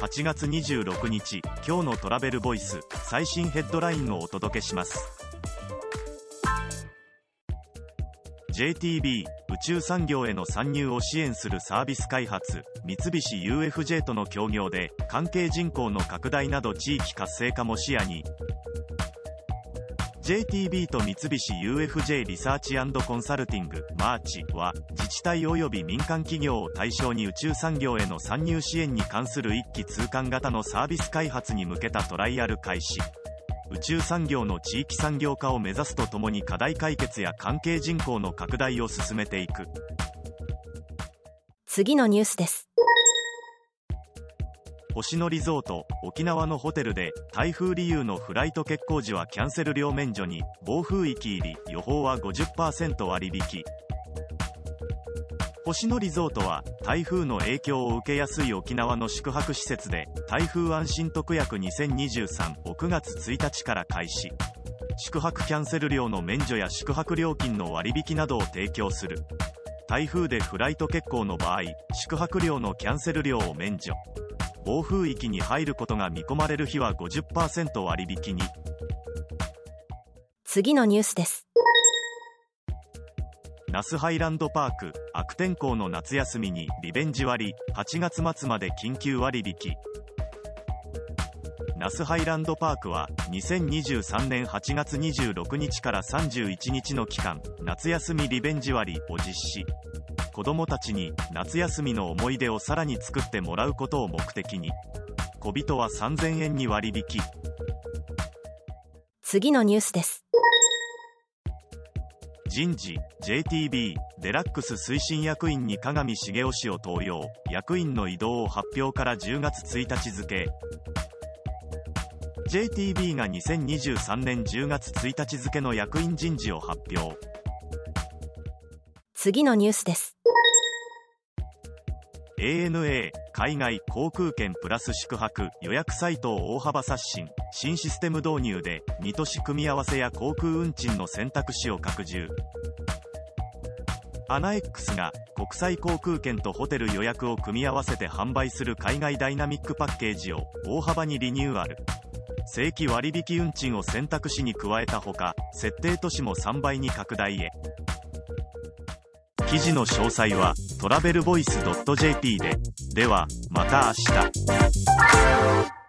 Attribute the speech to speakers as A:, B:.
A: 8月26日今日のトラベルボイス最新ヘッドラインをお届けします。JTB 宇宙産業への参入を支援するサービス開発三菱 UFJ との協業で関係人口の拡大など地域活性化も視野に JTB と三菱 UFJ リサーチコンサルティングマーチは自治体及び民間企業を対象に宇宙産業への参入支援に関する一気通貫型のサービス開発に向けたトライアル開始。宇宙産業の地域産業化を目指すとともに課題解決や関係人口の拡大を進めていく。
B: 次のニュースです。
A: 星野リゾート沖縄のホテルで台風理由のフライト欠航時はキャンセル料免除に暴風域入り予報は50%割引。星野リゾートは台風の影響を受けやすい沖縄の宿泊施設で台風安心特約2023を9月1日から開始。宿泊キャンセル料の免除や宿泊料金の割引などを提供する。台風でフライト欠航の場合宿泊料のキャンセル料を免除。暴風域に入ることが見込まれる日は50%割引に。
B: 次のニュースです。
A: 那須ハイランドパーク悪天候の夏休みにリベンジ割8月末まで緊急割引。那須ハイランドパークは2023年8月26日から31日の期間夏休みリベンジ割を実施子どもたちに夏休みの思い出をさらに作ってもらうことを目的に小人は3000円に割引。
B: 次のニュースです。
A: 人事 JTB デラックス推進役員に鏡重雄氏を登用。役員の異動を発表から10月1日付。JTB が2023年10月1日付の役員人事を発表。
B: 次のニュースです
A: ANA 海外航空券プラス宿泊予約サイトを大幅刷新。新システム導入で2都市組み合わせや航空運賃の選択肢を拡充。アナ X が国際航空券とホテル予約を組み合わせて販売する海外ダイナミックパッケージを大幅にリニューアル。正規割引運賃を選択肢に加えたほか設定都市も3倍に拡大へ。記事の詳細はトラベルボイス .jp で。ではまた明日。